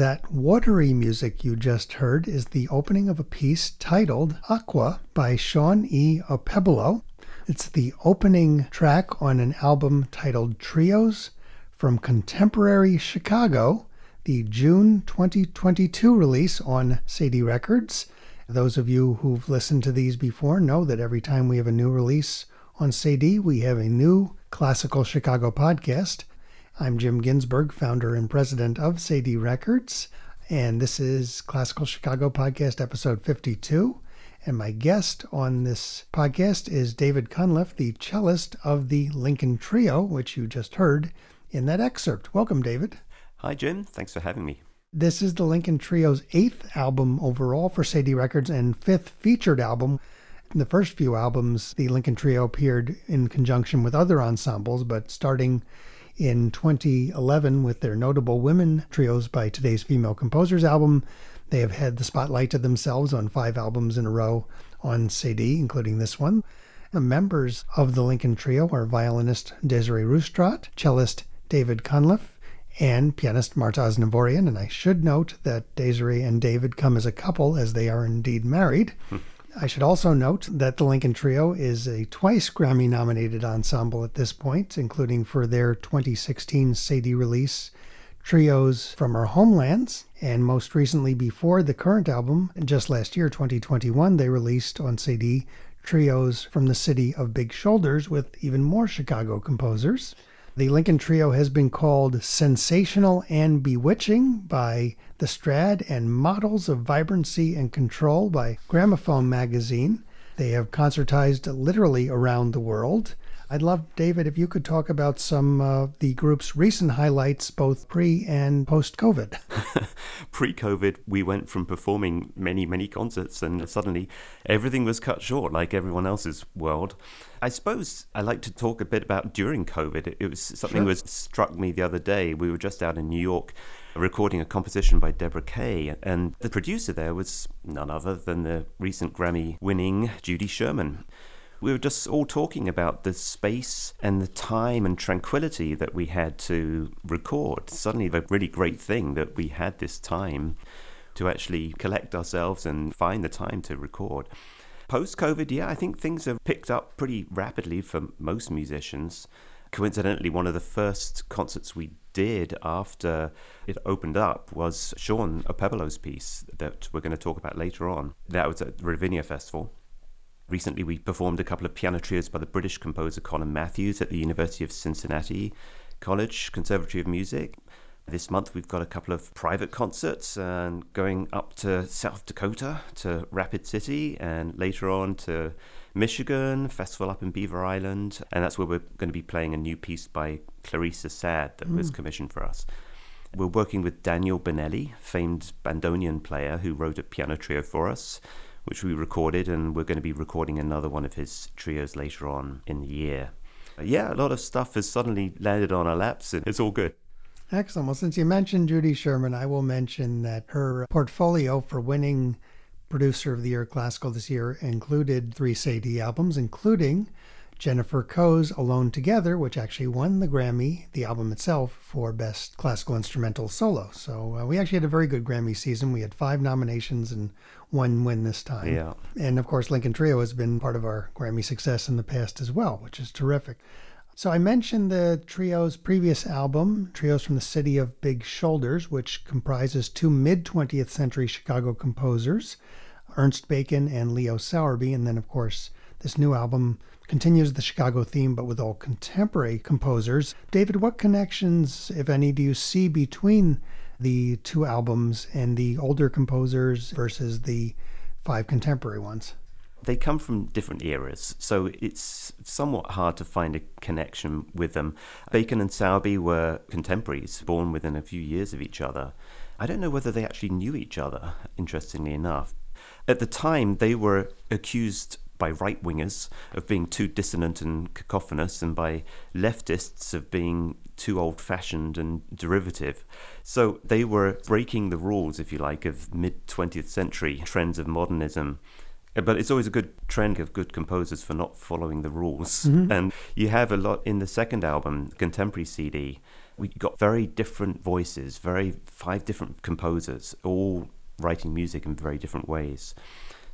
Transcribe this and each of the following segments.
That watery music you just heard is the opening of a piece titled Aqua by Sean E. Opebolo. It's the opening track on an album titled Trios from Contemporary Chicago, the June 2022 release on Cedille Records. Those of you who've listened to these before know that every time we have a new release on Cedille, we have a new Classical Chicago podcast. I'm Jim Ginsburg, founder and president of Cedille Records, and this is Classical Chicago Podcast episode 52. And my guest on this podcast is David Cunliffe, the cellist of the Lincoln Trio, which you just heard in that excerpt. Welcome, David. Hi, Jim. Thanks for having me. This is the Lincoln Trio's eighth album overall for Cedille Records and fifth featured album. In the first few albums, the Lincoln Trio appeared in conjunction with other ensembles, but starting in 2011 with their notable women trios by today's female composers album. They have had the spotlight to themselves on five albums in a row on CD, including this one. The members of the Lincoln Trio are violinist Desiree Ruhstrat, cellist David Cunliffe, and pianist Marta Aznavoorian. And I should note that Desiree and David come as a couple, as they are indeed married. Hmm. I should also note that the Lincoln Trio is a twice Grammy nominated ensemble at this point, including for their 2016 Cedille release, Trios from Our Homelands, and most recently before the current album, just last year, 2021, they released on CD Trios from the City of Big Shoulders with even more Chicago composers. The Lincoln Trio has been called sensational and bewitching by The Strad and models of vibrancy and control by Gramophone magazine. They have concertized literally around the world. I'd love, David, if you could talk about some of the group's recent highlights, both pre and post COVID. pre COVID, we went from performing many, many concerts, and suddenly everything was cut short, like everyone else's world. I suppose I like to talk a bit about during COVID. It was something sure. was struck me the other day. We were just out in New York recording a composition by Deborah Kay, and the producer there was none other than the recent Grammy winning Judy Sherman we were just all talking about the space and the time and tranquility that we had to record. Suddenly, the really great thing that we had this time to actually collect ourselves and find the time to record. Post COVID, yeah, I think things have picked up pretty rapidly for most musicians. Coincidentally, one of the first concerts we did after it opened up was Shawn Okpebholo's piece that we're going to talk about later on. That was at Ravinia Festival. Recently, we performed a couple of piano trios by the British composer Colin Matthews at the University of Cincinnati College Conservatory of Music. This month, we've got a couple of private concerts and going up to South Dakota to Rapid City and later on to Michigan, festival up in Beaver Island. And that's where we're going to be playing a new piece by Clarice Assad that mm. was commissioned for us. We're working with Daniel Binelli, famed bandoneon player who wrote a piano trio for us which we recorded, and we're going to be recording another one of his trios later on in the year. Yeah, a lot of stuff has suddenly landed on our laps, and it's all good. Excellent. Well, since you mentioned Judy Sherman, I will mention that her portfolio for winning Producer of the Year Classical this year included three Cedille albums, including Jennifer Koh's Alone Together, which actually won the Grammy, the album itself, for Best Classical Instrumental Solo. So uh, we actually had a very good Grammy season. We had five nominations and one win this time. Yeah. And of course, Lincoln Trio has been part of our Grammy success in the past as well, which is terrific. So I mentioned the trio's previous album, Trios from the City of Big Shoulders, which comprises two mid 20th century Chicago composers, Ernst Bacon and Leo Sowerby. And then, of course, this new album continues the Chicago theme, but with all contemporary composers. David, what connections, if any, do you see between the two albums and the older composers versus the five contemporary ones? They come from different eras, so it's somewhat hard to find a connection with them. Bacon and Sowerby were contemporaries, born within a few years of each other. I don't know whether they actually knew each other, interestingly enough. At the time, they were accused by right wingers of being too dissonant and cacophonous, and by leftists of being too old fashioned and derivative. So they were breaking the rules, if you like, of mid 20th century trends of modernism. But it's always a good trend of good composers for not following the rules. Mm-hmm. And you have a lot in the second album, Contemporary CD. We got very different voices, very five different composers, all writing music in very different ways.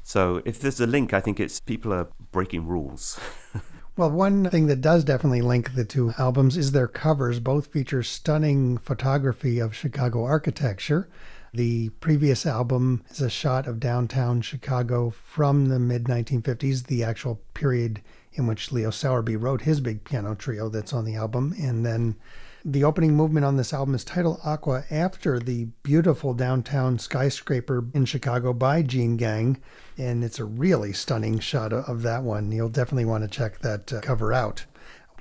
So if there's a link, I think it's people are breaking rules. Well, one thing that does definitely link the two albums is their covers. Both feature stunning photography of Chicago architecture. The previous album is a shot of downtown Chicago from the mid 1950s, the actual period in which Leo Sowerby wrote his big piano trio that's on the album. And then the opening movement on this album is titled Aqua after the beautiful downtown skyscraper in Chicago by Jeanne Gang. And it's a really stunning shot of that one. You'll definitely want to check that uh, cover out.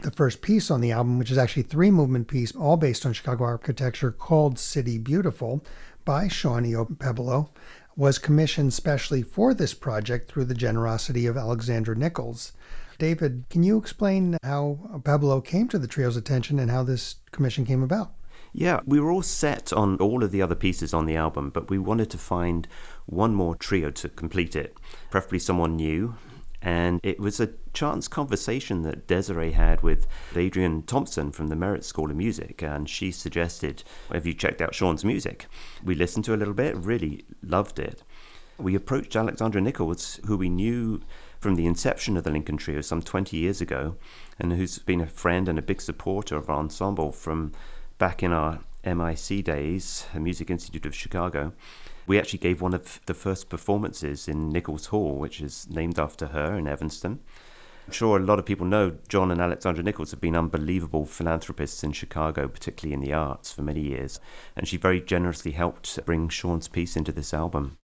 The first piece on the album, which is actually three movement piece, all based on Chicago architecture, called City Beautiful by Shawn Okpebholo, was commissioned specially for this project through the generosity of Alexandra Nichols. David, can you explain how Okpebholo came to the trio's attention and how this commission came about? Yeah, we were all set on all of the other pieces on the album, but we wanted to find one more trio to complete it, preferably someone new. And it was a chance conversation that Desiree had with Adrian Thompson from the Merit School of Music. And she suggested, Have you checked out Shawn's music? We listened to a little bit, really loved it. We approached Alexandra Nichols, who we knew from the inception of the Lincoln Trio some 20 years ago, and who's been a friend and a big supporter of our ensemble from back in our MIC days, the Music Institute of Chicago. We actually gave one of the first performances in Nichols Hall, which is named after her in Evanston. I'm sure a lot of people know John and Alexandra Nichols have been unbelievable philanthropists in Chicago, particularly in the arts, for many years, and she very generously helped bring Shawn's piece into this album.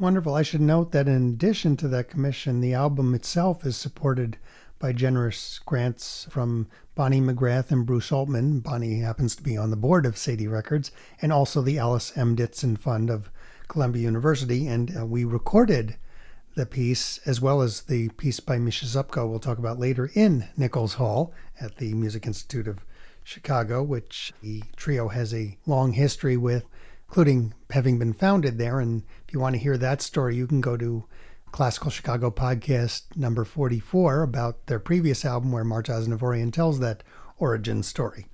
Wonderful. I should note that in addition to that commission, the album itself is supported by generous grants from Bonnie McGrath and Bruce Altman. Bonnie happens to be on the board of Cedille Records and also the Alice M. Ditson Fund of Columbia University. And uh, we recorded the piece as well as the piece by Misha Zupko we'll talk about later in Nichols Hall at the Music Institute of Chicago, which the trio has a long history with including having been founded there. And if you want to hear that story, you can go to Classical Chicago podcast number 44 about their previous album, where Marta Aznavoorian tells that origin story.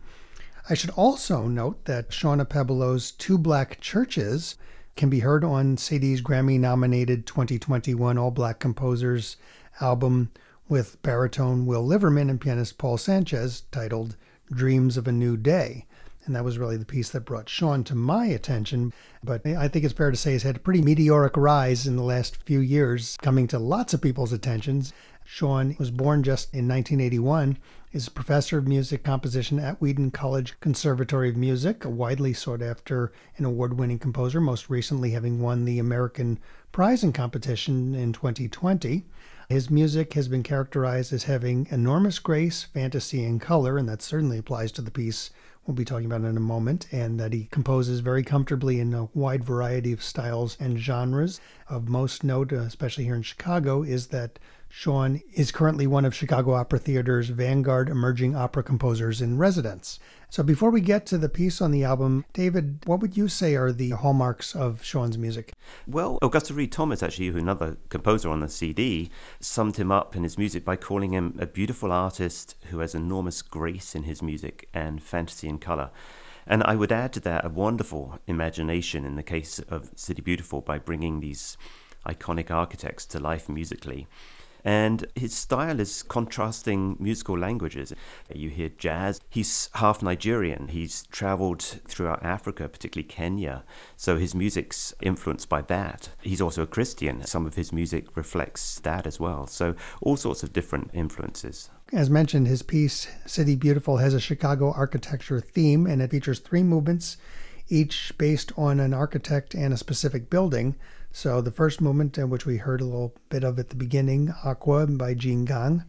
I should also note that Shawn Okpebholo's Two Black Churches can be heard on Cedille's Grammy nominated 2021 All Black Composers album with baritone Will Liverman and pianist Paul Sanchez titled Dreams of a New Day. And that was really the piece that brought Shawn to my attention. But I think it's fair to say he's had a pretty meteoric rise in the last few years, coming to lots of people's attentions. Shawn was born just in 1981, is a professor of music composition at Wheaton College Conservatory of Music, a widely sought after and award winning composer, most recently having won the American Prize in Competition in 2020. His music has been characterized as having enormous grace, fantasy, and color, and that certainly applies to the piece we'll be talking about in a moment, and that he composes very comfortably in a wide variety of styles and genres. Of most note, uh, especially here in Chicago, is that Shawn is currently one of Chicago Opera Theater's vanguard emerging opera composers in residence. So before we get to the piece on the album, David, what would you say are the hallmarks of Shawn's music? Well, Augusta Read Thomas, actually, another composer on the CD, summed him up in his music by calling him a beautiful artist who has enormous grace in his music and fantasy and color. And I would add to that a wonderful imagination in the case of City Beautiful by bringing these iconic architects to life musically. And his style is contrasting musical languages. You hear jazz. He's half Nigerian. He's traveled throughout Africa, particularly Kenya. So his music's influenced by that. He's also a Christian. Some of his music reflects that as well. So all sorts of different influences. As mentioned, his piece, City Beautiful, has a Chicago architecture theme and it features three movements, each based on an architect and a specific building. So the first movement, in which we heard a little bit of at the beginning, Aqua by Jeanne Gang.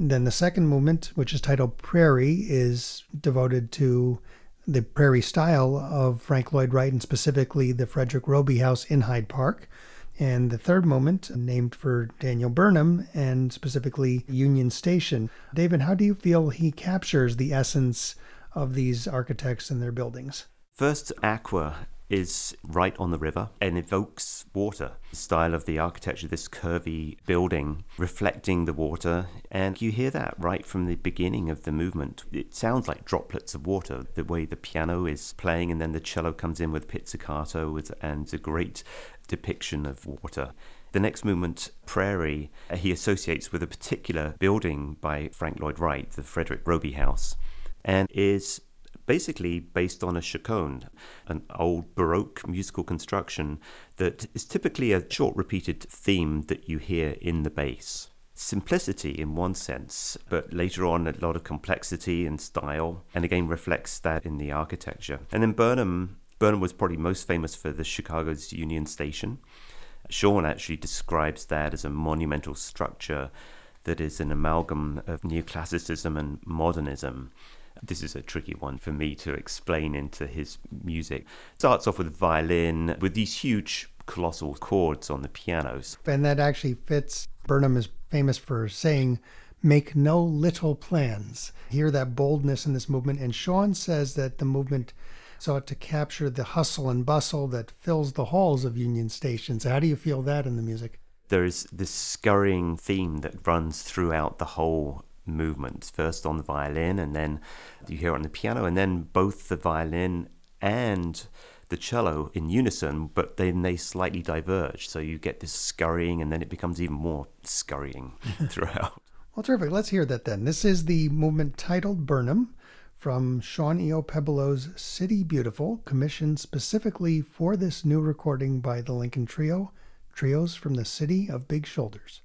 Then the second movement, which is titled Prairie, is devoted to the prairie style of Frank Lloyd Wright and specifically the Frederick Robie House in Hyde Park. And the third moment, named for Daniel Burnham and specifically Union Station. David, how do you feel he captures the essence of these architects and their buildings? First, Aqua is right on the river and evokes water. The style of the architecture, this curvy building reflecting the water, and you hear that right from the beginning of the movement. It sounds like droplets of water, the way the piano is playing, and then the cello comes in with pizzicato and a great depiction of water. The next movement, Prairie, uh, he associates with a particular building by Frank Lloyd Wright, the Frederick Robie House, and is basically based on a chaconne, an old Baroque musical construction that is typically a short repeated theme that you hear in the bass. Simplicity in one sense, but later on a lot of complexity and style, and again reflects that in the architecture. And then Burnham, Burnham was probably most famous for the Chicago's Union Station. Shawn actually describes that as a monumental structure that is an amalgam of neoclassicism and modernism. This is a tricky one for me to explain into his music. Starts off with violin with these huge colossal chords on the pianos. And that actually fits. Burnham is famous for saying, make no little plans. Hear that boldness in this movement. And Shawn says that the movement sought to capture the hustle and bustle that fills the halls of Union stations. How do you feel that in the music? There is this scurrying theme that runs throughout the whole movement. First on the violin, and then you hear it on the piano, and then both the violin and the cello in unison, but then they slightly diverge. So you get this scurrying, and then it becomes even more scurrying throughout. Well, terrific. Let's hear that then. This is the movement titled Burnham from Sean E.O. Pebelow's City Beautiful, commissioned specifically for this new recording by the Lincoln Trio, Trios from the City of Big Shoulders.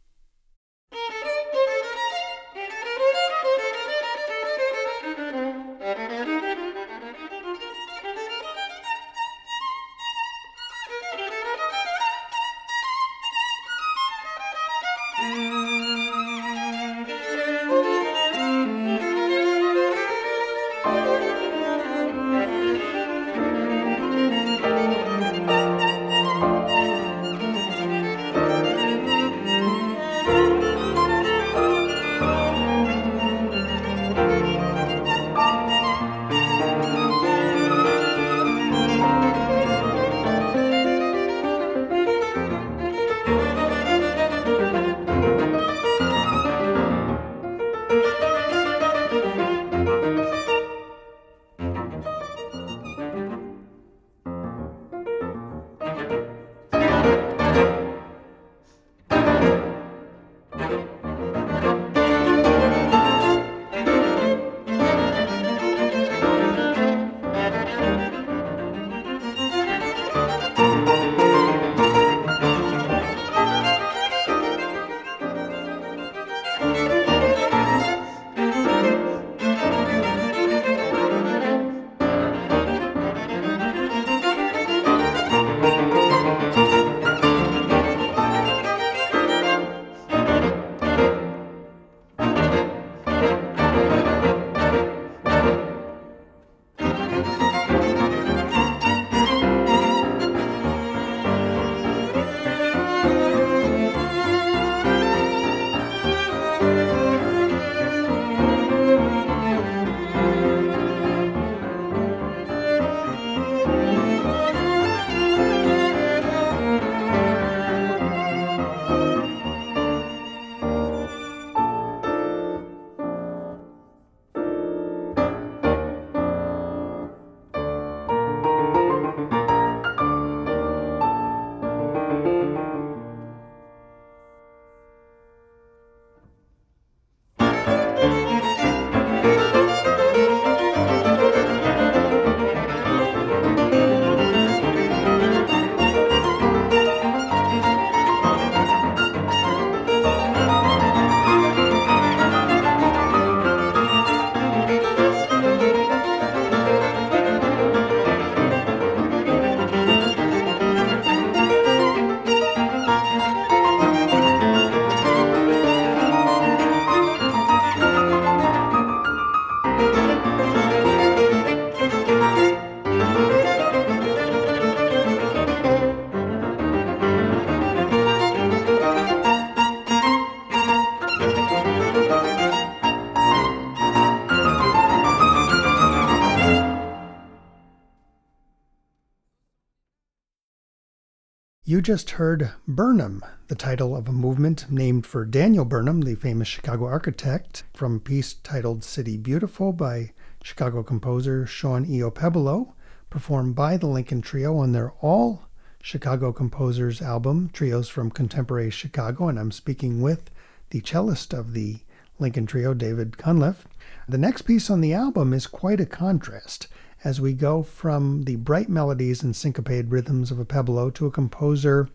You just heard Burnham, the title of a movement named for Daniel Burnham, the famous Chicago architect, from a piece titled City Beautiful by Chicago composer Shawn Okpebholo, performed by the Lincoln Trio on their All Chicago Composers album, Trios from Contemporary Chicago. And I'm speaking with the cellist of the Lincoln Trio, David Cunliffe. The next piece on the album is quite a contrast as we go from the bright melodies and syncopated rhythms of Okpebholo to a composer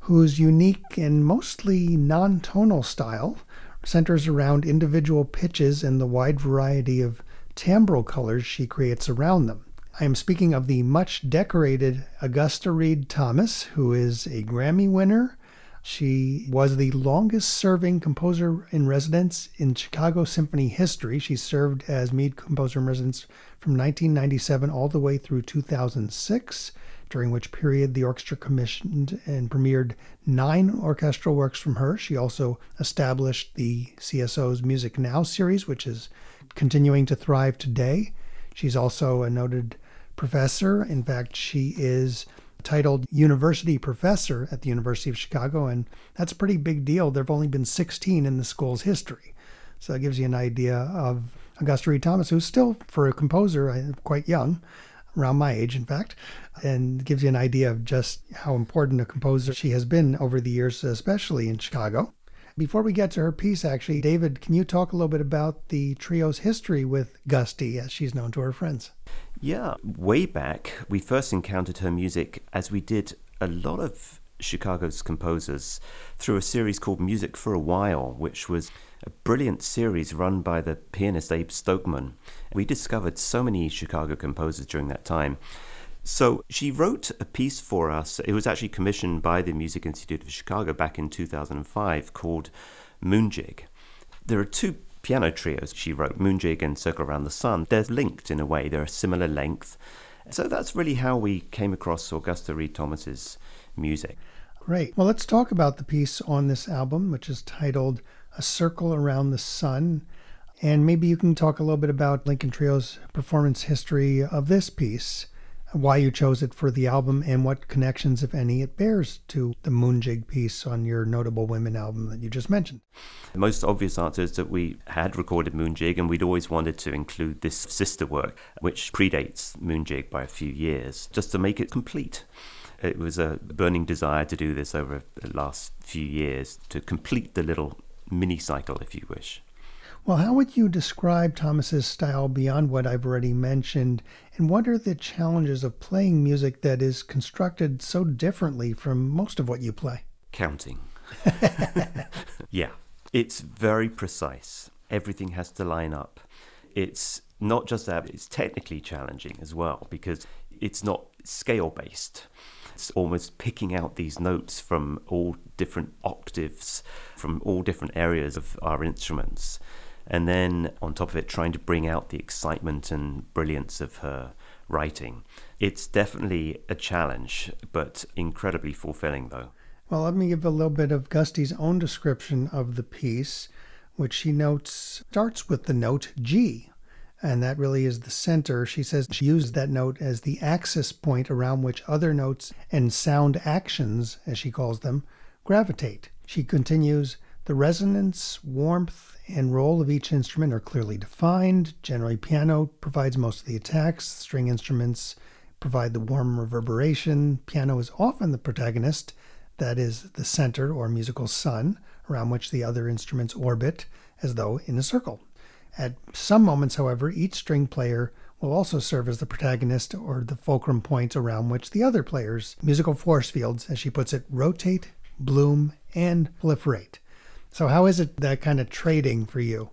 whose unique and mostly non tonal style centers around individual pitches and the wide variety of timbral colors she creates around them. I am speaking of the much decorated Augusta Read Thomas, who is a Grammy winner, she was the longest serving composer in residence in Chicago Symphony history. She served as Mead composer in residence from 1997 all the way through 2006, during which period the orchestra commissioned and premiered nine orchestral works from her. She also established the CSO's Music Now series, which is continuing to thrive today. She's also a noted professor. In fact, she is titled University Professor at the University of Chicago, and that's a pretty big deal. There have only been 16 in the school's history. So it gives you an idea of Augusta Read Thomas, who's still, for a composer, quite young, around my age, in fact, and gives you an idea of just how important a composer she has been over the years, especially in Chicago. Before we get to her piece, actually, David, can you talk a little bit about the trio's history with Gusty, as she's known to her friends? Yeah, way back, we first encountered her music as we did a lot of Chicago's composers through a series called Music for a While, which was a brilliant series run by the pianist Abe Stokman. We discovered so many Chicago composers during that time. So she wrote a piece for us. It was actually commissioned by the Music Institute of Chicago back in 2005 called Moonjig. There are two piano trios she wrote, Moonjig and Circle Around the Sun. They're linked in a way, they're a similar length. So that's really how we came across Augusta Read Thomas's music. Great. Well, let's talk about the piece on this album, which is titled A Circle Around the Sun. And maybe you can talk a little bit about Lincoln Trio's performance history of this piece why you chose it for the album and what connections, if any, it bears to the Moonjig piece on your Notable Women album that you just mentioned. The most obvious answer is that we had recorded Moonjig and we'd always wanted to include this sister work, which predates Moonjig by a few years, just to make it complete. It was a burning desire to do this over the last few years to complete the little mini cycle, if you wish. Well, how would you describe Thomas's style beyond what I've already mentioned? And what are the challenges of playing music that is constructed so differently from most of what you play? Counting. yeah, it's very precise. Everything has to line up. It's not just that, it's technically challenging as well because it's not scale based. It's almost picking out these notes from all different octaves, from all different areas of our instruments and then on top of it, trying to bring out the excitement and brilliance of her writing. It's definitely a challenge, but incredibly fulfilling, though. Well, let me give a little bit of Gusty's own description of the piece, which she notes starts with the note G. And that really is the center. She says she used that note as the axis point around which other notes and sound actions, as she calls them, gravitate. She continues, the resonance, warmth, and role of each instrument are clearly defined. Generally, piano provides most of the attacks, string instruments provide the warm reverberation. Piano is often the protagonist, that is, the center or musical sun around which the other instruments orbit, as though in a circle. At some moments, however, each string player will also serve as the protagonist or the fulcrum point around which the other players' musical force fields, as she puts it, rotate, bloom, and proliferate. So, how is it that kind of trading for you?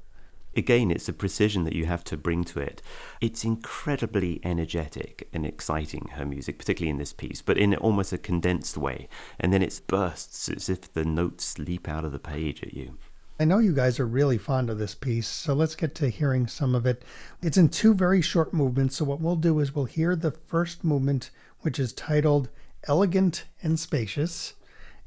Again, it's the precision that you have to bring to it. It's incredibly energetic and exciting, her music, particularly in this piece, but in almost a condensed way. And then it bursts as if the notes leap out of the page at you. I know you guys are really fond of this piece, so let's get to hearing some of it. It's in two very short movements, so what we'll do is we'll hear the first movement, which is titled Elegant and Spacious,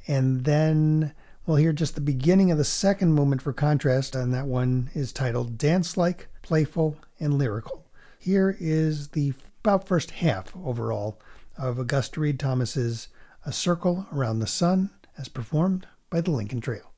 and then We'll hear just the beginning of the second movement for contrast, and that one is titled Dance Like, Playful, and Lyrical. Here is the about first half overall of Augusta Read Thomas's A Circle Around the Sun, as performed by the Lincoln Trio.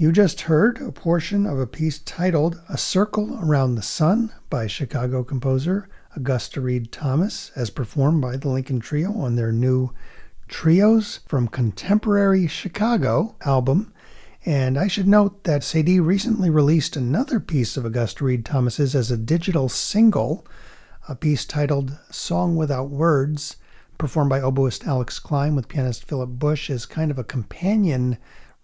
You just heard a portion of a piece titled A Circle Around the Sun by Chicago composer Augusta Read Thomas, as performed by the Lincoln Trio on their new Trios from Contemporary Chicago album. And I should note that Cedille recently released another piece of Augusta Read Thomas's as a digital single, a piece titled Song Without Words, performed by oboist Alex Klein with pianist Philip Bush as kind of a companion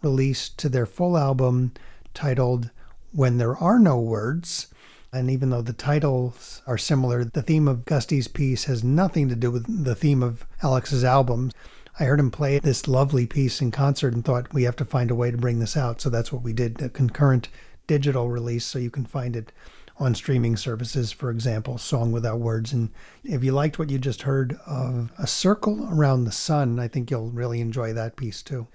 release to their full album titled When There Are No Words. And even though the titles are similar, the theme of Gusty's piece has nothing to do with the theme of Alex's album. I heard him play this lovely piece in concert and thought we have to find a way to bring this out. So that's what we did a concurrent digital release so you can find it on streaming services, for example, Song Without Words. And if you liked what you just heard of A Circle Around the Sun, I think you'll really enjoy that piece too.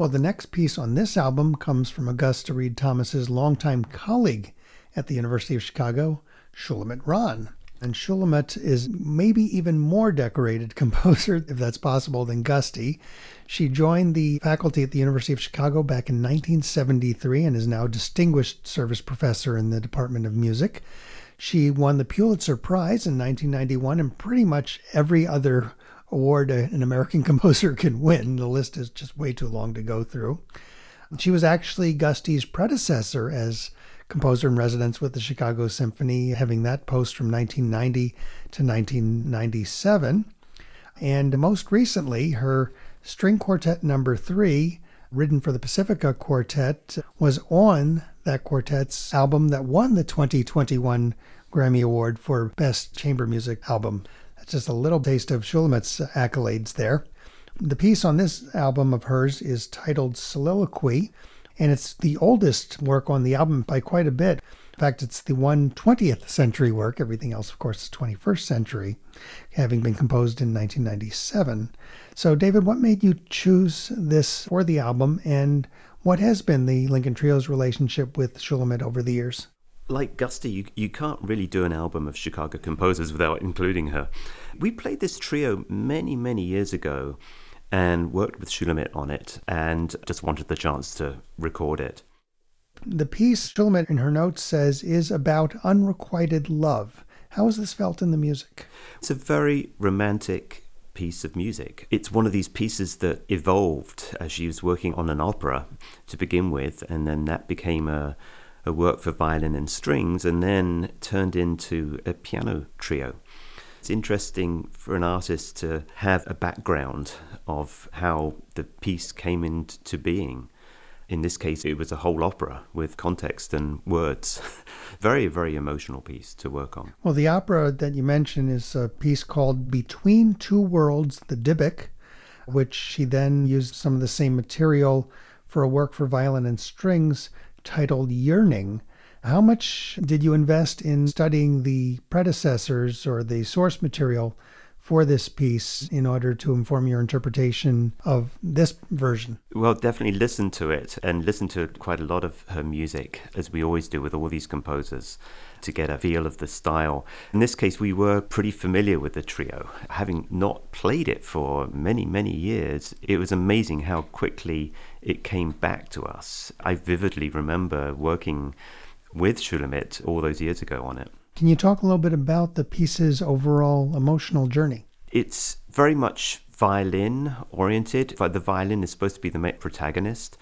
Well, the next piece on this album comes from Augusta Read Thomas's longtime colleague at the University of Chicago, Shulamit Ran. And Shulamit is maybe even more decorated composer, if that's possible, than Gusty. She joined the faculty at the University of Chicago back in 1973 and is now Distinguished Service Professor in the Department of Music. She won the Pulitzer Prize in 1991 and pretty much every other award an American composer can win. The list is just way too long to go through. She was actually Gusty's predecessor as composer in residence with the Chicago Symphony, having that post from 1990 to 1997. And most recently, her string quartet number three, written for the Pacifica Quartet, was on that quartet's album that won the 2021 Grammy Award for Best Chamber Music Album just a little taste of Shulamit's accolades there. The piece on this album of hers is titled Soliloquy, and it's the oldest work on the album by quite a bit. In fact, it's the one 20th century work. Everything else, of course, is 21st century, having been composed in 1997. So, David, what made you choose this for the album, and what has been the Lincoln Trio's relationship with Shulamit over the years? Like Gusty, you, you can't really do an album of Chicago composers without including her. We played this trio many, many years ago and worked with Shulamit on it and just wanted the chance to record it. The piece, Shulamit in her notes says, is about unrequited love. How is this felt in the music? It's a very romantic piece of music. It's one of these pieces that evolved as she was working on an opera to begin with, and then that became a, a work for violin and strings, and then turned into a piano trio. It's interesting for an artist to have a background of how the piece came into being. In this case, it was a whole opera with context and words. very, very emotional piece to work on. Well, the opera that you mentioned is a piece called Between Two Worlds, the Dybbuk, which she then used some of the same material for a work for violin and strings titled Yearning. How much did you invest in studying the predecessors or the source material for this piece in order to inform your interpretation of this version? Well, definitely listen to it and listen to quite a lot of her music, as we always do with all these composers, to get a feel of the style. In this case, we were pretty familiar with the trio. Having not played it for many, many years, it was amazing how quickly it came back to us. I vividly remember working with Shulamit all those years ago on it. Can you talk a little bit about the piece's overall emotional journey? It's very much violin oriented. The violin is supposed to be the main protagonist.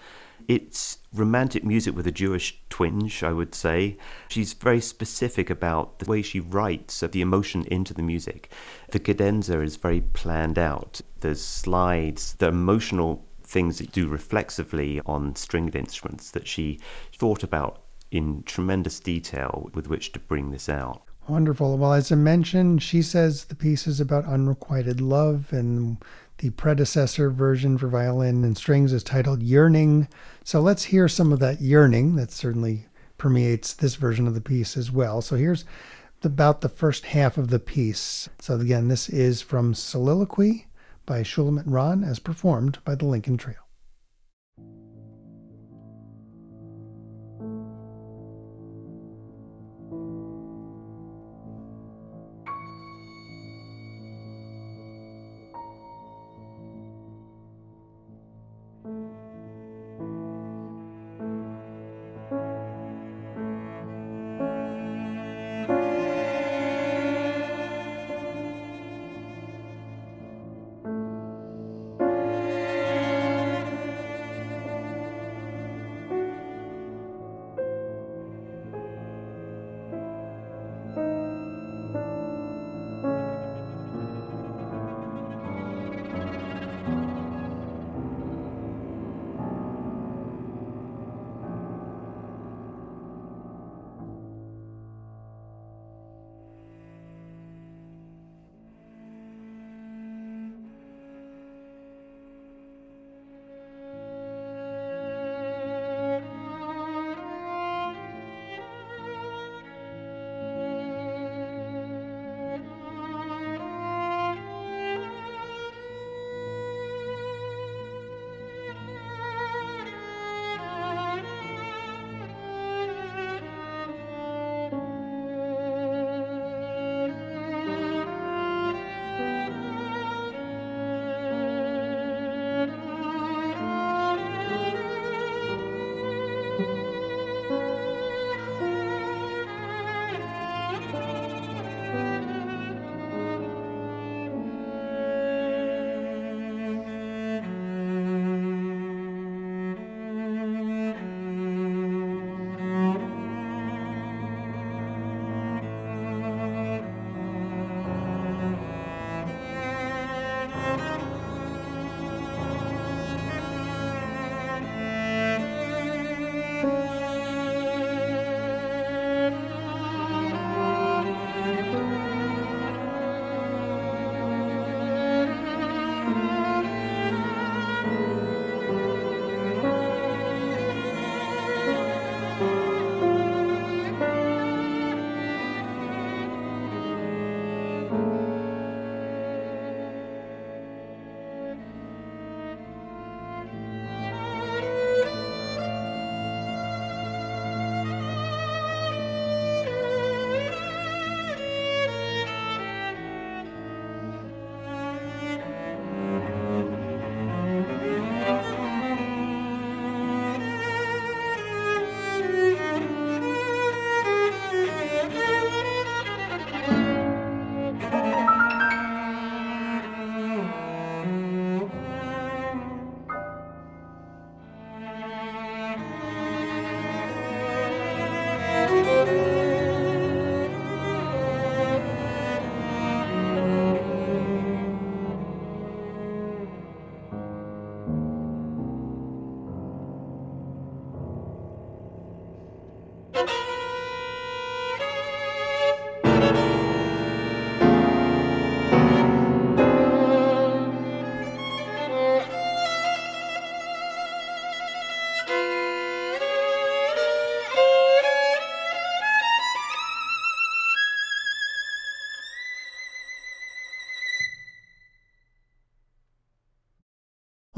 It's romantic music with a Jewish twinge, I would say. She's very specific about the way she writes of the emotion into the music. The cadenza is very planned out. There's slides, the emotional things that do reflexively on stringed instruments that she thought about in tremendous detail with which to bring this out. Wonderful. Well, as I mentioned, she says the piece is about unrequited love, and the predecessor version for violin and strings is titled Yearning. So let's hear some of that yearning that certainly permeates this version of the piece as well. So here's about the first half of the piece. So again, this is from Soliloquy by Shulamit Ran as performed by the Lincoln Trio.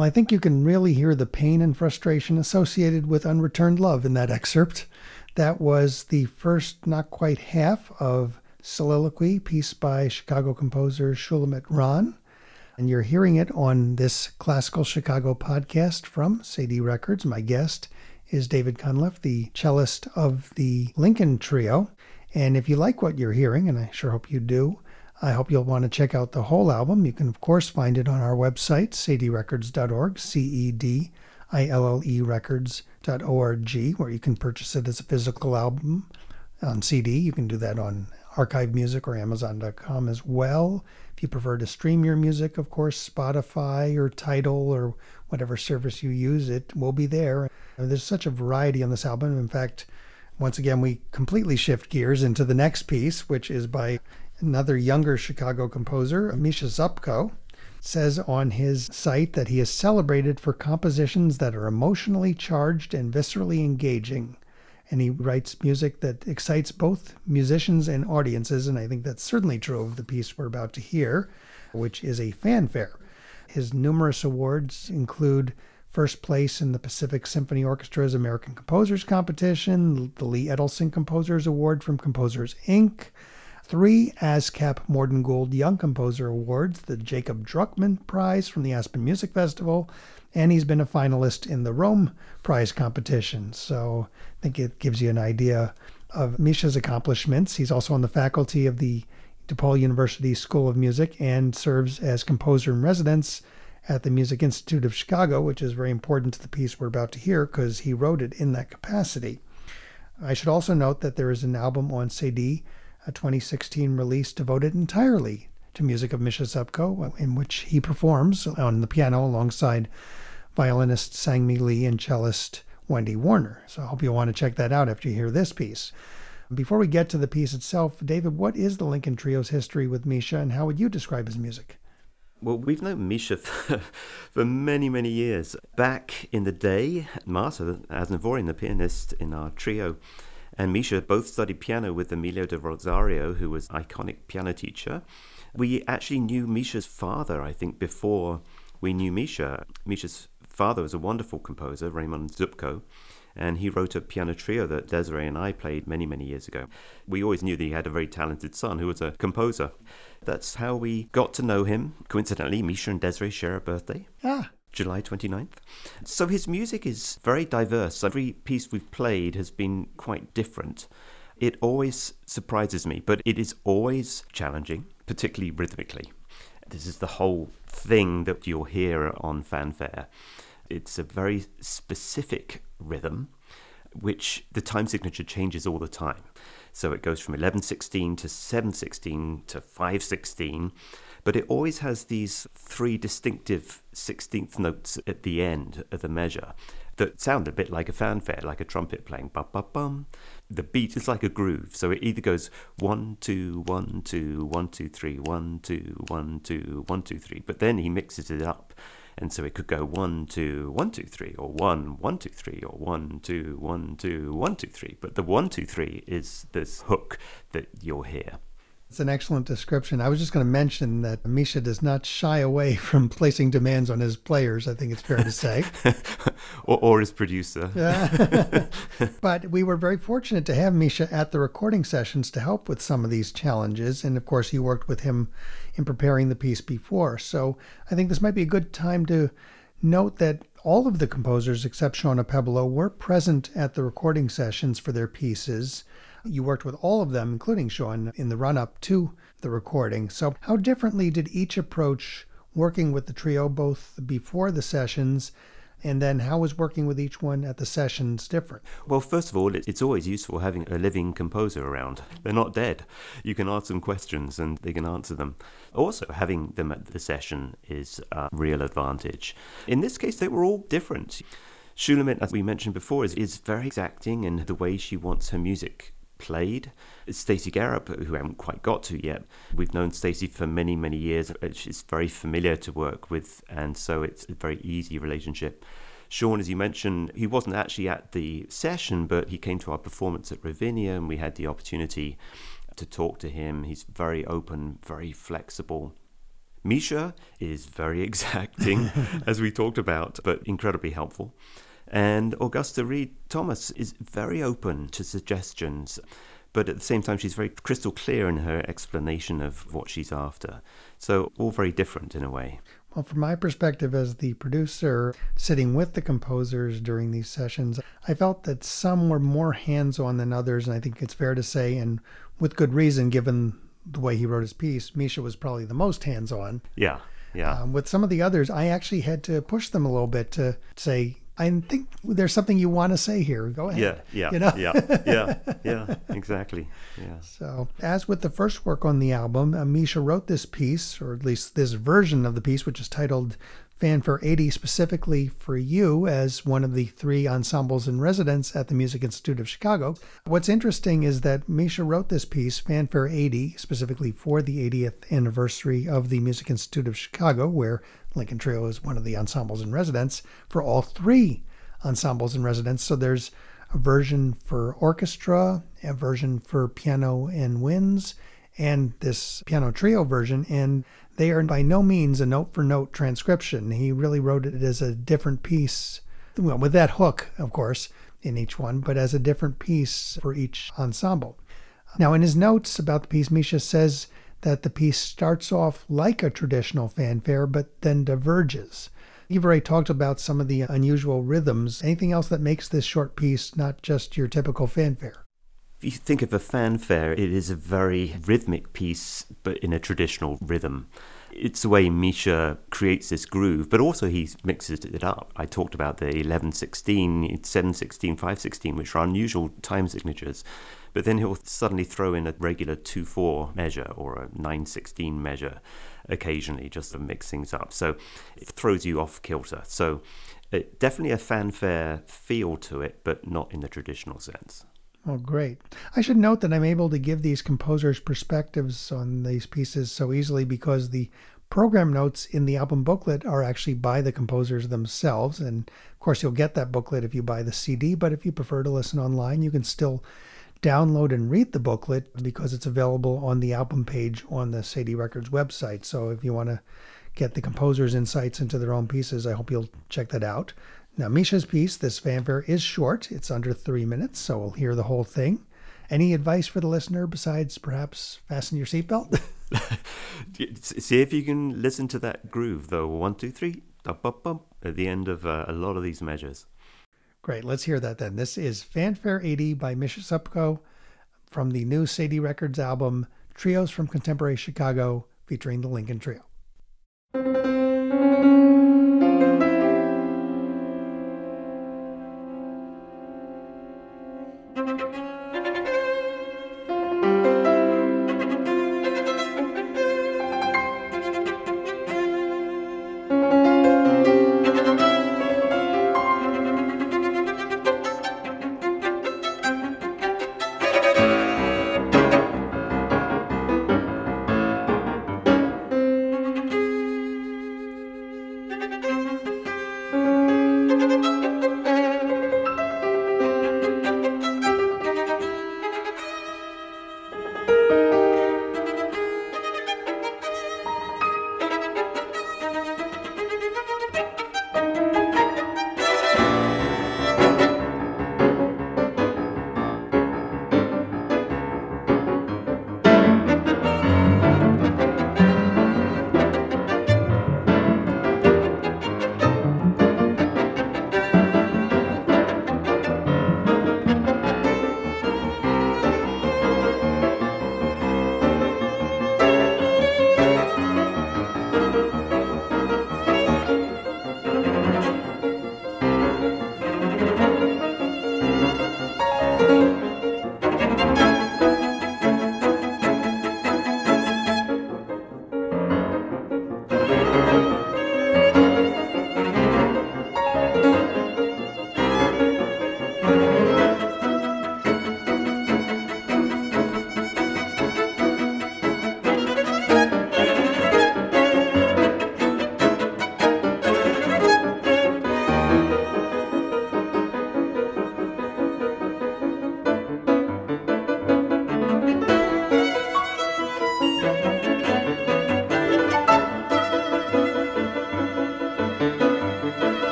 Well, I think you can really hear the pain and frustration associated with unreturned love in that excerpt. That was the first, not quite half, of Soliloquy, piece by Chicago composer Shulamit Ran. And you're hearing it on this Classical Chicago podcast from Cedille Records. My guest is David Cunliffe, the cellist of the Lincoln Trio. And if you like what you're hearing, and I sure hope you do, I hope you'll want to check out the whole album. You can, of course, find it on our website, cedillerecords.org, C E D I L L E records.org, where you can purchase it as a physical album on CD. You can do that on Archive Music or Amazon.com as well. If you prefer to stream your music, of course, Spotify or Tidal or whatever service you use, it will be there. There's such a variety on this album. In fact, once again, we completely shift gears into the next piece, which is by another younger Chicago composer, Misha Zupko. Says on his site that he is celebrated for compositions that are emotionally charged and viscerally engaging and he writes music that excites both musicians and audiences. And I think that's certainly true of the piece we're about to hear, which is a fanfare. His numerous awards include first place in the Pacific Symphony Orchestra's American Composers Competition, the Lee Ettelson Composers Award from Composers Inc., three ASCAP Morton Gould Young Composer Awards, the Jacob Druckman Prize from the Aspen Music Festival, and he's been a finalist in the Rome Prize competition. So I think it gives you an idea of Misha's accomplishments. He's also on the faculty of the DePaul University School of Music and serves as composer in residence at the Music Institute of Chicago, which is very important to the piece we're about to hear because he wrote it in that capacity. I should also note that there is an album on CD, a 2016 release devoted entirely to music of Misha Zupko, in which he performs on the piano alongside violinist Sang-Mi Lee and cellist Wendy Warner. So I hope you'll want to check that out after you hear this piece. Before we get to the piece itself, David, what is the Lincoln Trio's history with Misha and how would you describe his music? Well, we've known Misha for, for many, many years. Back in the day, Marta Aznavoorian, the pianist in our trio, and Misha both studied piano with Emilio del Rosario, who was iconic piano teacher. We actually knew Misha's father, I think, before we knew Misha. Misha's father was a wonderful composer, Raymond Zupko, and he wrote a piano trio that Desiree and I played many, many years ago. We always knew that he had a very talented son who was a composer. That's how we got to know him. Coincidentally, Misha and Desiree share a birthday. Ah. July 29th. So his music is very diverse. Every piece we've played has been quite different. It always surprises me, but it is always challenging, particularly rhythmically. This is the whole thing that you'll hear on fanfare. It's a very specific rhythm, which the time signature changes all the time. So it goes from 1116 to 716 to 516, but it always has these three distinctive 16th notes at the end of the measure that sound a bit like a fanfare, like a trumpet playing bum bum bum. The beat is like a groove, so it either goes one two one two one two three one two one two one two three, but then he mixes it up, and so it could go one two one two three, or one one two three, or one two one two one two three. But the one two three is this hook that you'll hear. It's an excellent description. I was just going to mention that Misha does not shy away from placing demands on his players, I think it's fair to say. or, or, his producer. but we were very fortunate to have Misha at the recording sessions to help with some of these challenges. And of course, you worked with him in preparing the piece before. So I think this might be a good time to note that all of the composers, except Shawn Okpebholo, were present at the recording sessions for their pieces. You worked with all of them, including Shawn, in the run up to the recording. So, how differently did each approach working with the trio both before the sessions and then how was working with each one at the sessions different? Well, first of all, it's always useful having a living composer around. They're not dead. You can ask them questions and they can answer them. Also, having them at the session is a real advantage. In this case, they were all different. Shulamit, as we mentioned before, is, is very exacting in the way she wants her music played. Stacy Garrop, who I haven't quite got to yet. We've known Stacy for many, many years. Uh, she's very familiar to work with, and so it's a very easy relationship. Shawn, as you mentioned, he wasn't actually at the session, but he came to our performance at Ravinia, and we had the opportunity to talk to him. He's very open, very flexible. Misha is very exacting, as we talked about, but incredibly helpful. And Augusta Read Thomas is very open to suggestions, but at the same time, she's very crystal clear in her explanation of what she's after. So, all very different in a way. Well, from my perspective as the producer, sitting with the composers during these sessions, I felt that some were more hands on than others. And I think it's fair to say, and with good reason, given the way he wrote his piece, Misha was probably the most hands on. Yeah. Yeah. Um, with some of the others, I actually had to push them a little bit to say, I think there's something you want to say here. Go ahead. Yeah, yeah, you know? yeah, yeah, yeah, exactly. Yeah. So, as with the first work on the album, uh, Misha wrote this piece, or at least this version of the piece, which is titled Fanfare 80 specifically for you as one of the three ensembles in residence at the Music Institute of Chicago. What's interesting is that Misha wrote this piece, Fanfare 80, specifically for the 80th anniversary of the Music Institute of Chicago, where Lincoln Trio is one of the ensembles in residence, for all three ensembles in residence. So there's a version for orchestra, a version for piano and winds, and this piano trio version. And they are by no means a note for note transcription. He really wrote it as a different piece, well, with that hook, of course, in each one, but as a different piece for each ensemble. Now, in his notes about the piece, Misha says that the piece starts off like a traditional fanfare, but then diverges. You've already talked about some of the unusual rhythms. Anything else that makes this short piece not just your typical fanfare? If you think of a fanfare, it is a very rhythmic piece, but in a traditional rhythm. It's the way Misha creates this groove, but also he mixes it up. I talked about the 11 16, 7 16, 5 16, which are unusual time signatures. But then he'll suddenly throw in a regular 2 4 measure or a 9 16 measure occasionally just to mix things up. So it throws you off kilter. So it, definitely a fanfare feel to it, but not in the traditional sense. Oh, great. I should note that I'm able to give these composers perspectives on these pieces so easily because the program notes in the album booklet are actually by the composers themselves. And of course, you'll get that booklet if you buy the CD, but if you prefer to listen online, you can still download and read the booklet because it's available on the album page on the Cedille Records website. So if you want to get the composers' insights into their own pieces, I hope you'll check that out. Now, Misha's piece, this fanfare, is short. It's under three minutes, so we'll hear the whole thing. Any advice for the listener besides perhaps fasten your seatbelt? See if you can listen to that groove, though. One, two, three, up, up, at the end of uh, a lot of these measures. Great. Let's hear that then. This is Fanfare 80 by Misha Zupko from the new Cedille Records album, Trios from Contemporary Chicago, featuring the Lincoln Trio.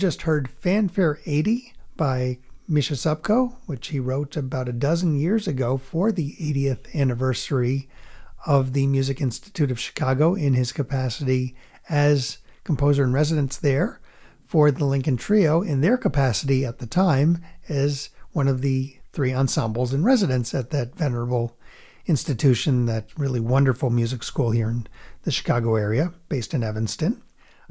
Just heard Fanfare 80 by Misha Zupko, which he wrote about a dozen years ago for the 80th anniversary of the Music Institute of Chicago in his capacity as composer in residence there for the Lincoln Trio in their capacity at the time as one of the three ensembles in residence at that venerable institution, that really wonderful music school here in the Chicago area, based in Evanston.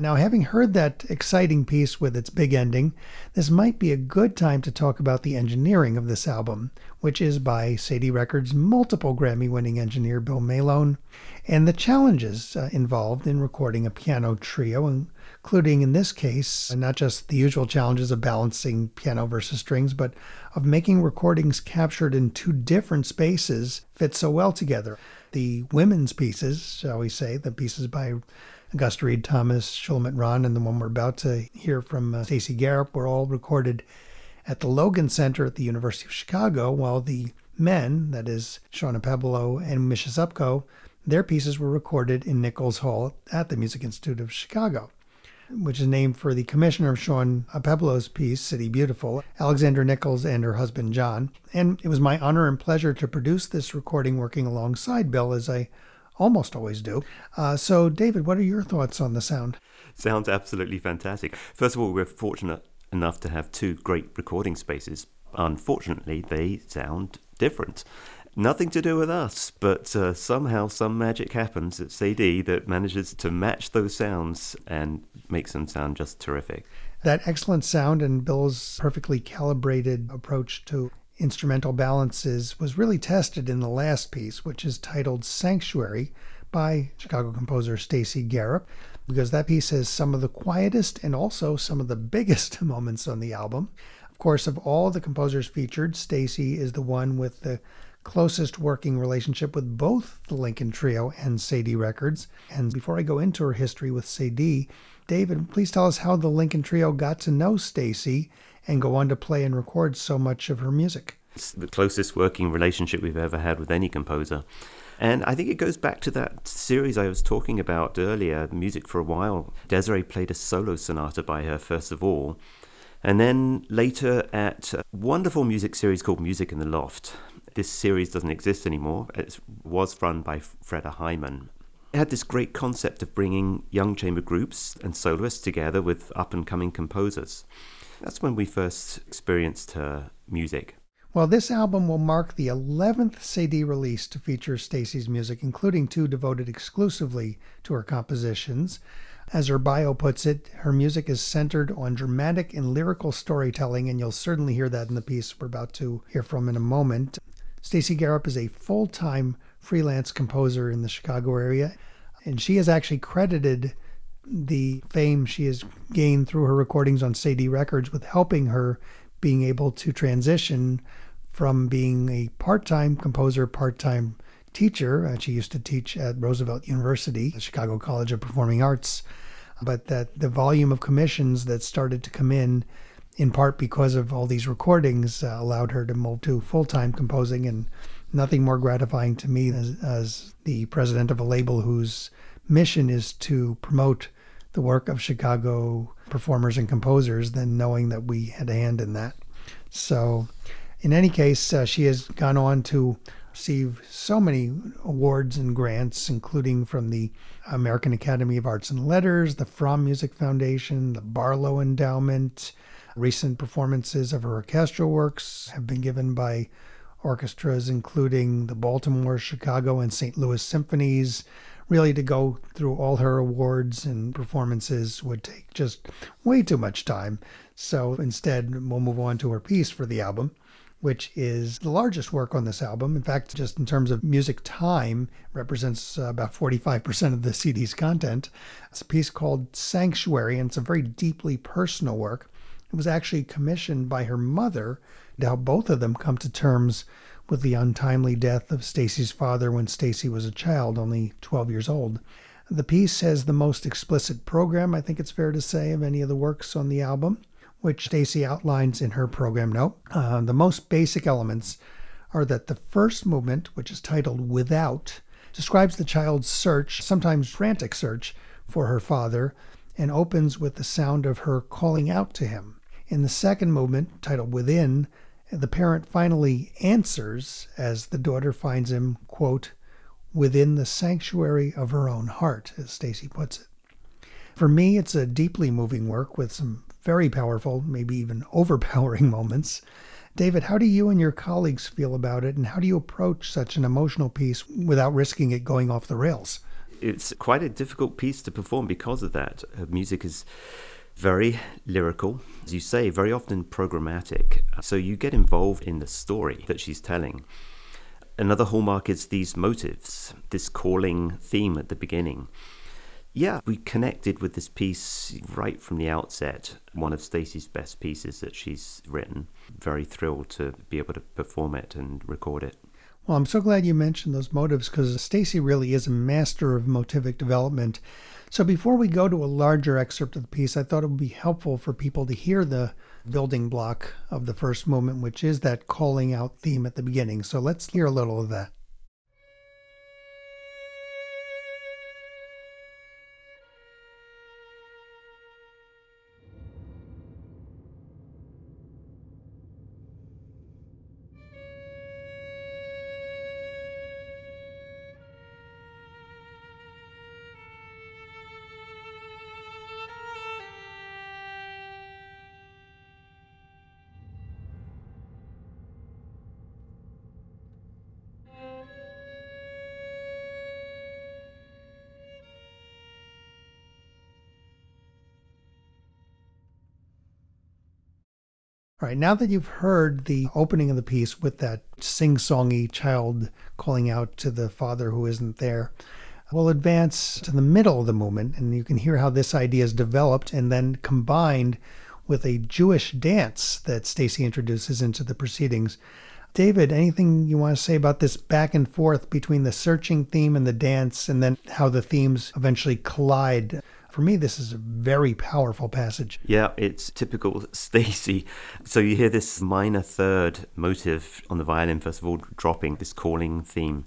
Now, having heard that exciting piece with its big ending, this might be a good time to talk about the engineering of this album, which is by Cedille Records' multiple Grammy winning engineer Bill Malone, and the challenges uh, involved in recording a piano trio, including in this case, not just the usual challenges of balancing piano versus strings, but of making recordings captured in two different spaces fit so well together. The women's pieces, shall we say, the pieces by Augusta Read Thomas, Shulamit Ran, and the one we're about to hear from uh, Stacy Garrop were all recorded at the Logan Center at the University of Chicago, while the men, that is Shawn Okpebholo and Misha Zupko, their pieces were recorded in Nichols Hall at the Music Institute of Chicago, which is named for the commissioner of Shawn Okpebholo's piece, City Beautiful, Alexandra Nichols and her husband John. And it was my honor and pleasure to produce this recording working alongside Bill as I almost always do. Uh, so, David, what are your thoughts on the sound? Sounds absolutely fantastic. First of all, we're fortunate enough to have two great recording spaces. Unfortunately, they sound different. Nothing to do with us, but uh, somehow some magic happens at Cedille that manages to match those sounds and makes them sound just terrific. That excellent sound and Bill's perfectly calibrated approach to instrumental balances was really tested in the last piece, which is titled Sanctuary by Chicago composer Stacy Garrop, because that piece has some of the quietest and also some of the biggest moments on the album. Of course, of all the composers featured, Stacy is the one with the closest working relationship with both the Lincoln Trio and Cedille Records. And before I go into her history with Cedille, David, please tell us how the Lincoln Trio got to know Stacy and go on to play and record so much of her music. It's the closest working relationship we've ever had with any composer. And I think it goes back to that series I was talking about earlier, Music for a While. Desiree played a solo sonata by her, first of all. And then later at a wonderful music series called Music in the Loft. This series doesn't exist anymore. It was run by Freda Hyman. It had this great concept of bringing young chamber groups and soloists together with up and coming composers. That's when we first experienced her music. Well, this album will mark the 11th CD release to feature Stacy's music, including two devoted exclusively to her compositions. As her bio puts it, her music is centered on dramatic and lyrical storytelling, and you'll certainly hear that in the piece we're about to hear from in a moment. Stacy Garrop is a full time freelance composer in the Chicago area, and she is actually credited the fame she has gained through her recordings on Cedille Records with helping her being able to transition from being a part time composer, part time teacher. Uh, she used to teach at Roosevelt University, the Chicago College of Performing Arts, but that the volume of commissions that started to come in, in part because of all these recordings, uh, allowed her to move to full time composing. And nothing more gratifying to me as, as the president of a label whose mission is to promote the work of Chicago performers and composers than knowing that we had a hand in that. So, in any case, uh, she has gone on to receive so many awards and grants, including from the American Academy of Arts and Letters, the Fromm Music Foundation, the Barlow Endowment. Recent performances of her orchestral works have been given by orchestras including the Baltimore, Chicago, and St. Louis symphonies, really to go through all her awards and performances would take just way too much time. So instead, we'll move on to her piece for the album, which is the largest work on this album. In fact, just in terms of music time, represents about 45% of the CD's content. It's a piece called Sanctuary, and it's a very deeply personal work. It was actually commissioned by her mother to help both of them come to terms with the untimely death of Stacy's father when Stacy was a child, only 12 years old. The piece has the most explicit program, I think it's fair to say, of any of the works on the album, which Stacy outlines in her program note. Uh, the most basic elements are that the first movement, which is titled Without, describes the child's search, sometimes frantic search, for her father, and opens with the sound of her calling out to him. In the second movement, titled Within, the parent finally answers as the daughter finds him, quote, within the sanctuary of her own heart, as Stacy puts it. For me, it's a deeply moving work with some very powerful, maybe even overpowering moments. David, how do you and your colleagues feel about it, and how do you approach such an emotional piece without risking it going off the rails? It's quite a difficult piece to perform because of that. Her music is very lyrical, as you say, very often programmatic. So you get involved in the story that she's telling. Another hallmark is these motives, this calling theme at the beginning. Yeah, we connected with this piece right from the outset. One of Stacy's best pieces that she's written. Very thrilled to be able to perform it and record it. Well, I'm so glad you mentioned those motives because Stacy really is a master of motivic development. So before we go to a larger excerpt of the piece, I thought it would be helpful for people to hear the building block of the first movement, which is that calling out theme at the beginning. So let's hear a little of that. Right, now that you've heard the opening of the piece with that sing songy child calling out to the father who isn't there, we'll advance to the middle of the movement and you can hear how this idea is developed and then combined with a Jewish dance that Stacy introduces into the proceedings. David, anything you want to say about this back and forth between the searching theme and the dance, and then how the themes eventually collide? For me, this is a very powerful passage. Yeah, it's typical Stacy. So you hear this minor third motive on the violin, first of all, dropping this calling theme.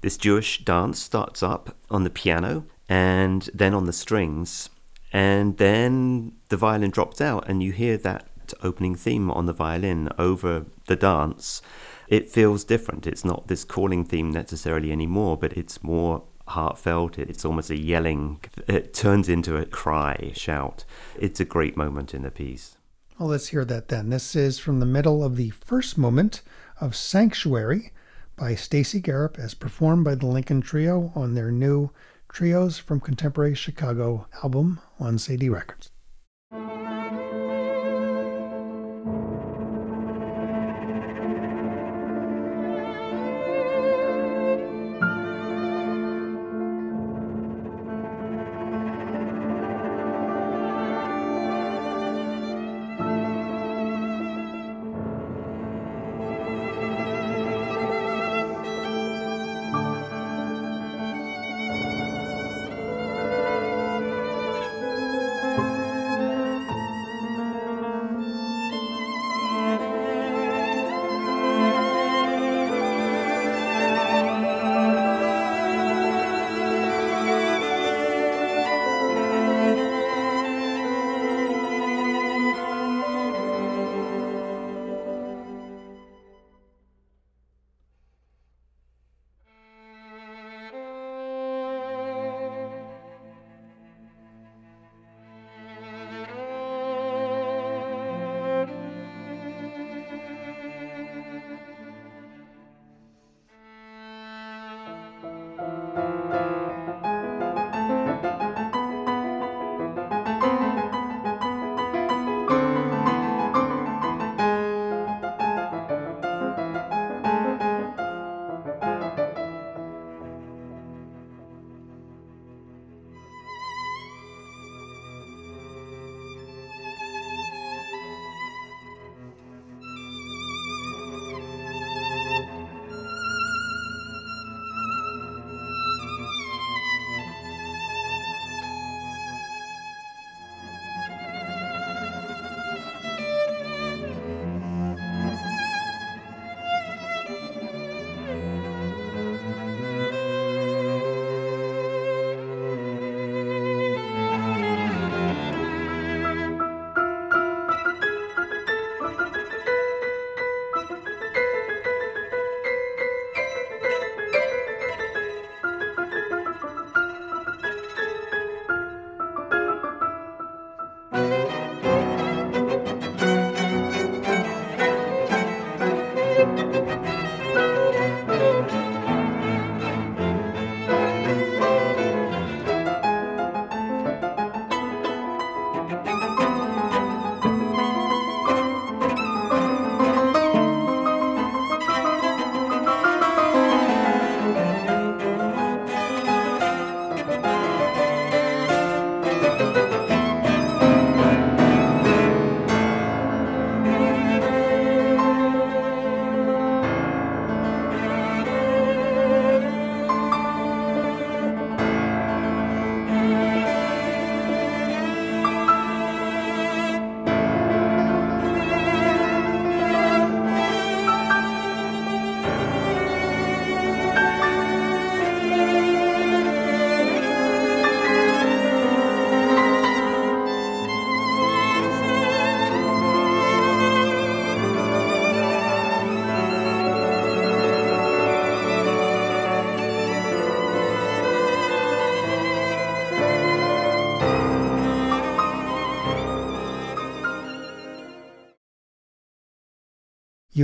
This Jewish dance starts up on the piano and then on the strings, and then the violin drops out, and you hear that opening theme on the violin over the dance. It feels different. It's not this calling theme necessarily anymore, but it's more heartfelt. It's almost a yelling. It turns into a cry, shout. It's a great moment in the piece. Well, let's hear that then. This is from the middle of the first moment of Sanctuary by Stacy Garrop as performed by the Lincoln Trio on their new Trios from Contemporary Chicago album on Cedille Records.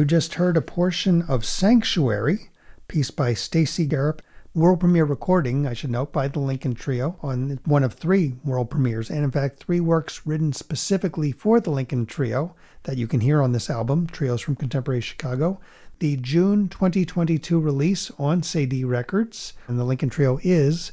You just heard a portion of Sanctuary, piece by Stacy Garrop, world premiere recording, I should note, by the Lincoln Trio on one of three world premieres, and in fact, three works written specifically for the Lincoln Trio that you can hear on this album, Trios from Contemporary Chicago. The June 2022 release on Cedille Records, and the Lincoln Trio is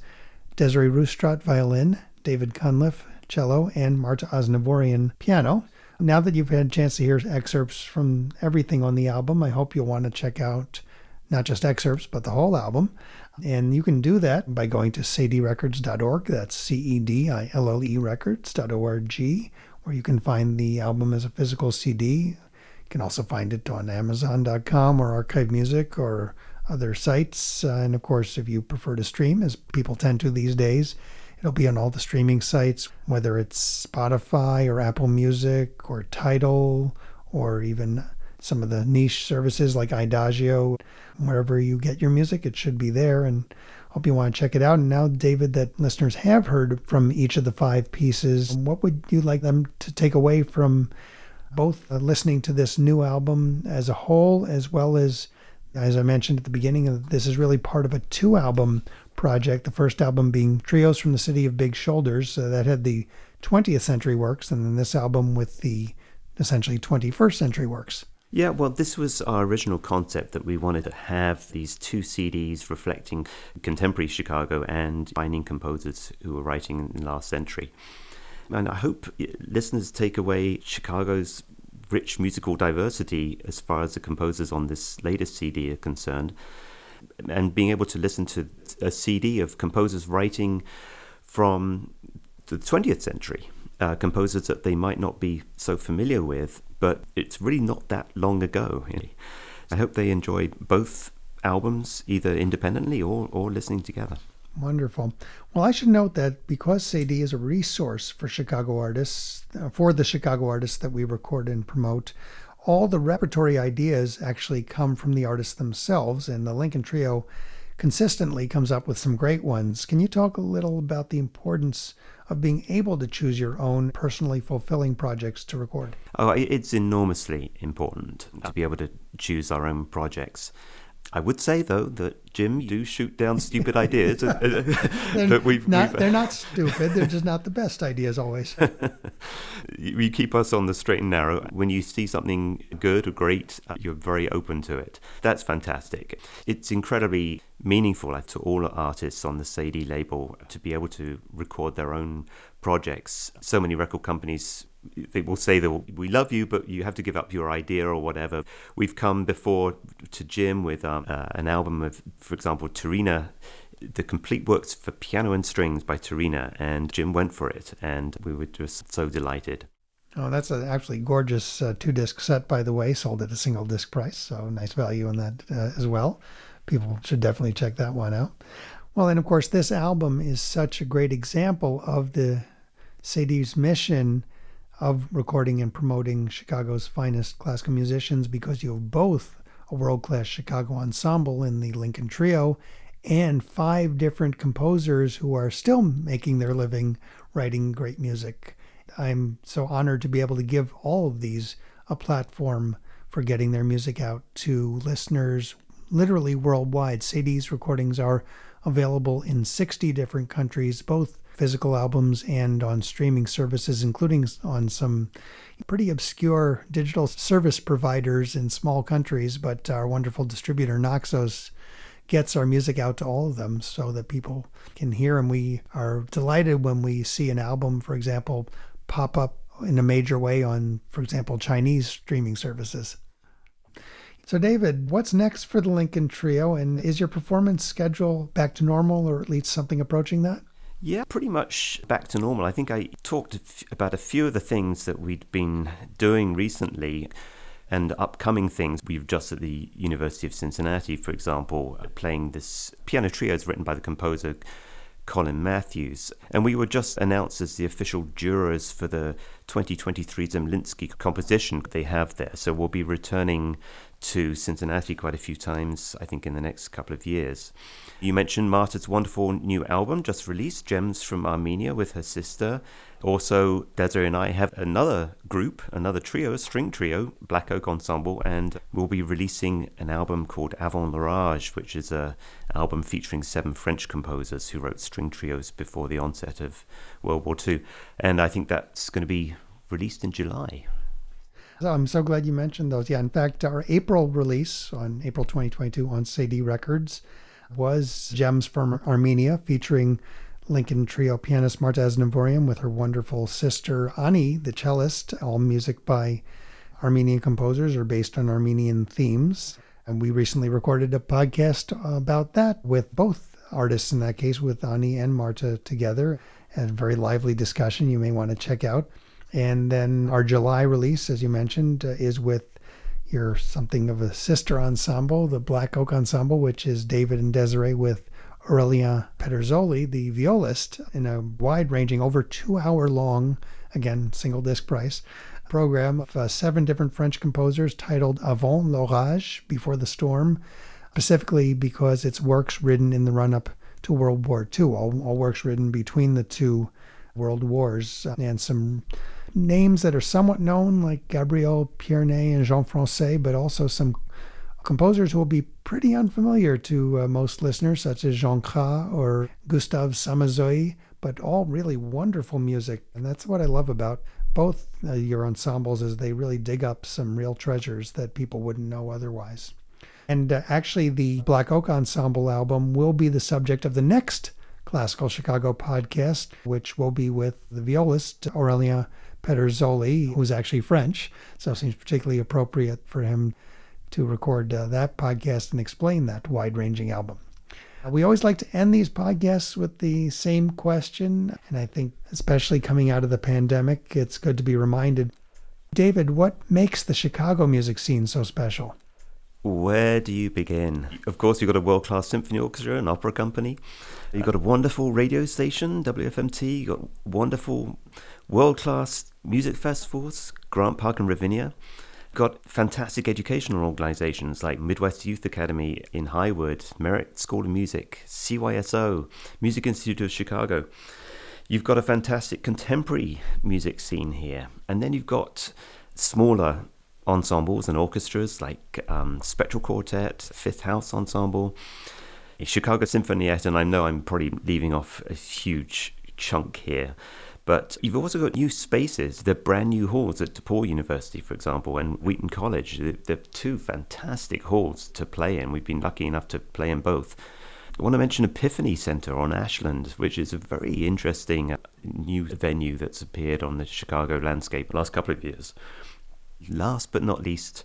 Desiree Ruhstrat violin, David Cunliffe cello, and Marta Aznavoorian piano. Now that you've had a chance to hear excerpts from everything on the album, I hope you'll want to check out not just excerpts, but the whole album. And you can do that by going to cedillerecords.org. That's C E D I L L E records.org, where you can find the album as a physical CD. You can also find it on Amazon.com or Archive Music or other sites. Uh, and of course, if you prefer to stream, as people tend to these days, it'll be on all the streaming sites, whether it's Spotify or Apple Music or Tidal or even some of the niche services like Idagio. Wherever you get your music, it should be there. And hope you want to check it out. And now, David, that listeners have heard from each of the five pieces, what would you like them to take away from both uh, listening to this new album as a whole, as well as, as I mentioned at the beginning, this is really part of a two album project. The first album being Trios from the City of Big Shoulders, uh, that had the 20th century works, and then this album with the essentially 21st century works. Yeah, well, this was our original concept that we wanted to have these two CDs reflecting contemporary Chicago and finding composers who were writing in the last century. And I hope listeners take away Chicago's rich musical diversity as far as the composers on this latest CD are concerned, and being able to listen to a Cedille of composers writing from the 20th century uh, composers that they might not be so familiar with, but it's really not that long ago. I hope they enjoy both albums, either independently or, or listening together. Wonderful. Well, I should note that because CD is a resource for Chicago artists, uh, for the Chicago artists that we record and promote, all the repertory ideas actually come from the artists themselves, and the Lincoln Trio consistently comes up with some great ones. Can you talk a little about the importance of being able to choose your own personally fulfilling projects to record? Oh, it's enormously important to be able to choose our own projects. I would say though that Jim, you do shoot down stupid ideas. they're, we've, not, we've... they're not stupid. They're just not the best ideas always. you keep us on the straight and narrow. When you see something good or great, uh, you're very open to it. That's fantastic. It's incredibly meaningful to all artists on the Cedille label to be able to record their own projects. So many record companies they will say that we love you, but you have to give up your idea or whatever. We've come before to Jim with um, uh, an album of, for example, Turina, the complete works for piano and strings by Turina, and Jim went for it, and we were just so delighted. Oh, that's a actually gorgeous uh, two disc set, by the way, sold at a single disc price, so nice value in that uh, as well. People should definitely check that one out. Well, and of course, this album is such a great example of the Cedille's mission of recording and promoting Chicago's finest classical musicians because you have both a world class Chicago ensemble in the Lincoln Trio and five different composers who are still making their living writing great music. I'm so honored to be able to give all of these a platform for getting their music out to listeners literally worldwide. Cedille's recordings are available in 60 different countries, both physical albums and on streaming services, including on some pretty obscure digital service providers in small countries. But our wonderful distributor, Naxos, gets our music out to all of them so that people can hear. And we are delighted when we see an album, for example, pop up in a major way on, for example, Chinese streaming services. So, David, what's next for the Lincoln Trio? And is your performance schedule back to normal or at least something approaching that? Yeah, pretty much back to normal. I think I talked about a few of the things that we'd been doing recently and upcoming things. We've just at the University of Cincinnati, for example, playing this piano trio is written by the composer Colin Matthews. And we were just announced as the official jurors for the 2023 Zemlinsky composition they have there. So we'll be returning to Cincinnati quite a few times, I think, in the next couple of years. You mentioned Marta's wonderful new album just released, Gems from Armenia, with her sister. Also, Desiree and I have another group, another trio, a string trio, Black Oak Ensemble, and we'll be releasing an album called Avant l'Orage, which is a album featuring seven French composers who wrote string trios before the onset of World War II. And I think that's going to be released in July. So I'm so glad you mentioned those. Yeah, in fact, our April release on April 2022 on Cedille Records was Gems from Armenia featuring Lincoln Trio pianist Marta Aznavoorian with her wonderful sister Ani, the cellist, all music by Armenian composers or based on Armenian themes. And we recently recorded a podcast about that with both artists in that case, with Ani and Marta together. A very lively discussion you may want to check out. And then our July release, as you mentioned, uh, is with your something of a sister ensemble, the Black Oak Ensemble, which is David and Desiree with Aurelien Pederzoli, the violist, in a wide ranging, over two hour long, again, single disc price program of uh, seven different French composers titled Avant l'Orage, Before the Storm, specifically because it's works written in the run up to World War II, all, all works written between the two world wars, and some names that are somewhat known, like Gabriel Pierné and Jean Françaix, but also some composers who will be pretty unfamiliar to uh, most listeners, such as Jean Cras or Gustave Samazeuilh, but all really wonderful music. And that's what I love about both uh, your ensembles is they really dig up some real treasures that people wouldn't know otherwise. And uh, actually, the Black Oak Ensemble album will be the subject of the next Classical Chicago podcast, which will be with the violist Aurelien Pederzoli, who's actually French, so it seems particularly appropriate for him to record uh, that podcast and explain that wide ranging album. Uh, we always like to end these podcasts with the same question, and I think, especially coming out of the pandemic, it's good to be reminded. David, what makes the Chicago music scene so special? Where do you begin? Of course, you've got a world class symphony orchestra, an opera company. You've got a wonderful radio station, WFMT. You've got wonderful world class music festivals, Grant Park and Ravinia. Got fantastic educational organizations like Midwest Youth Academy in Highwood, Merit School of Music, CYSO, Music Institute of Chicago. You've got a fantastic contemporary music scene here. And then you've got smaller ensembles and orchestras like um, Spectral Quartet, Fifth House Ensemble, Chicago Sinfonietta, and I know I'm probably leaving off a huge chunk here. But you've also got new spaces, the brand new halls at DePaul University, for example, and Wheaton College. They're two fantastic halls to play in. We've been lucky enough to play in both. I want to mention Epiphany Center on Ashland, which is a very interesting uh, new venue that's appeared on the Chicago landscape the last couple of years. Last but not least,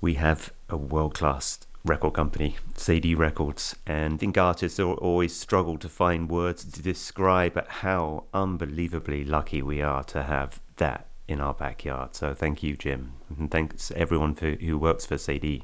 we have a world class record company, Cedille Records, and I think artists always struggle to find words to describe how unbelievably lucky we are to have that in our backyard. So thank you, Jim, and thanks everyone for, who works for Cedille.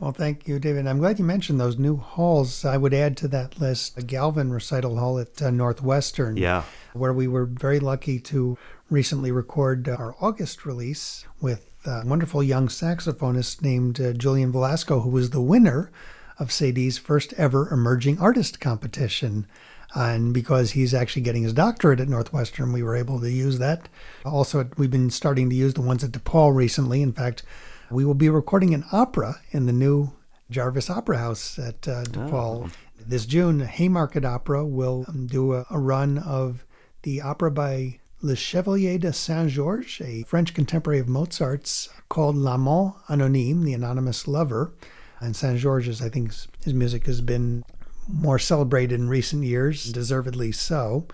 Well, thank you, David. I'm glad you mentioned those new halls. I would add to that list a Galvin recital hall at uh, Northwestern, yeah, where we were very lucky to recently record our August release with a wonderful young saxophonist named uh, Julian Velasco, who was the winner of Cedille's first ever emerging artist competition. and because he's actually getting his doctorate at Northwestern, we were able to use that. Also, we've been starting to use the ones at DePaul recently. In fact, we will be recording an opera in the new Jarvis Opera House at uh, DePaul. Oh. This June, Haymarket Opera will um, do a, a run of the opera by Le Chevalier de Saint Georges, a French contemporary of Mozart's, called L'Amant Anonyme, the anonymous lover. And Saint Georges, I think his music has been more celebrated in recent years, deservedly so.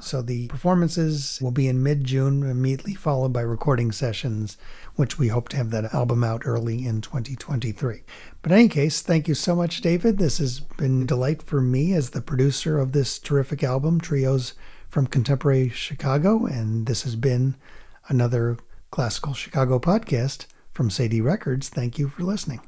So the performances will be in mid June, immediately followed by recording sessions, which we hope to have that album out early in 2023. But in any case, thank you so much, David. This has been a delight for me as the producer of this terrific album, Trios from Contemporary Chicago, and this has been another Classical Chicago podcast from Cedille Records. Thank you for listening.